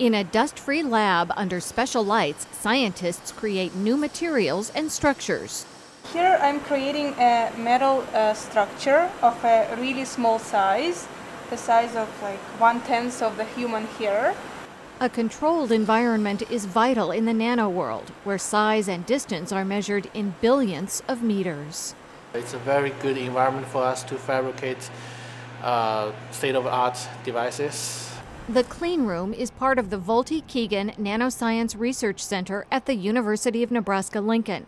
In a dust free lab under special lights, scientists create new materials and structures. Here I'm creating a metal uh, structure of a really small size, the size of like one tenth of the human hair. A controlled environment is vital in the nano world, where size and distance are measured in billionths of meters. It's a very good environment for us to fabricate uh, state of art devices. The clean room is part of the Voelte Keegan Nanoscience Research Center at the University of Nebraska Lincoln.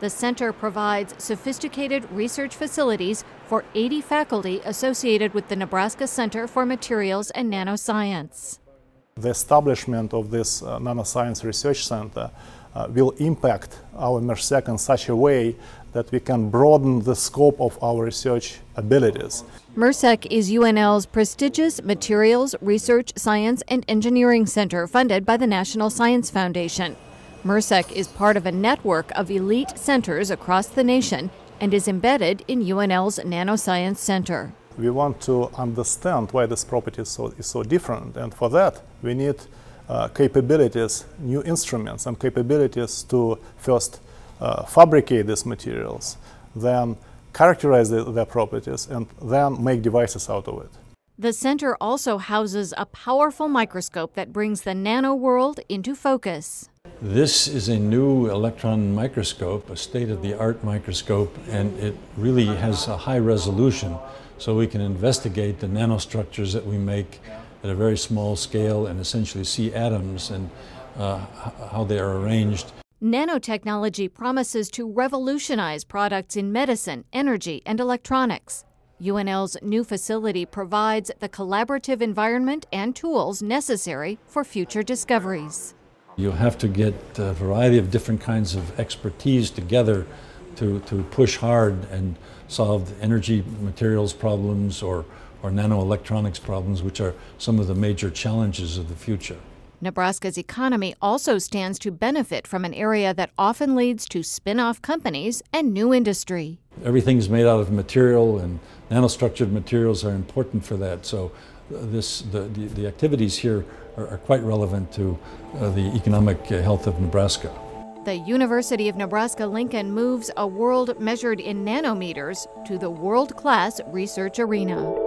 The center provides sophisticated research facilities for 80 faculty associated with the Nebraska Center for Materials and Nanoscience. The establishment of this uh, Nanoscience Research Center uh, will impact our MRSEC in such a way that we can broaden the scope of our research abilities. MRSEC is UNL's prestigious Materials Research, Science, and Engineering Center funded by the National Science Foundation. MRSEC is part of a network of elite centers across the nation and is embedded in UNL's Nanoscience Center. We want to understand why this property is so, is so different, and for that, we need uh, capabilities, new instruments, and capabilities to first fabricate these materials, then characterize the, their properties, and then make devices out of it. The center also houses a powerful microscope that brings the nano world into focus. This is a new electron microscope, a state of the art microscope, and it really has a high resolution so we can investigate the nanostructures that we make at a very small scale and essentially see atoms and uh, how they are arranged. Nanotechnology promises to revolutionize products in medicine, energy, and electronics. UNL's new facility provides the collaborative environment and tools necessary for future discoveries. You have to get a variety of different kinds of expertise together to, to push hard and solve energy materials problems or, or nanoelectronics problems, which are some of the major challenges of the future. Nebraska's economy also stands to benefit from an area that often leads to spin off companies and new industry. Everything is made out of material, and nanostructured materials are important for that. So, uh, this, the, the, the activities here are, are, quite relevant to uh, the economic uh, health of Nebraska. The University of Nebraska Lincoln moves a world measured in nanometers to the world class research arena.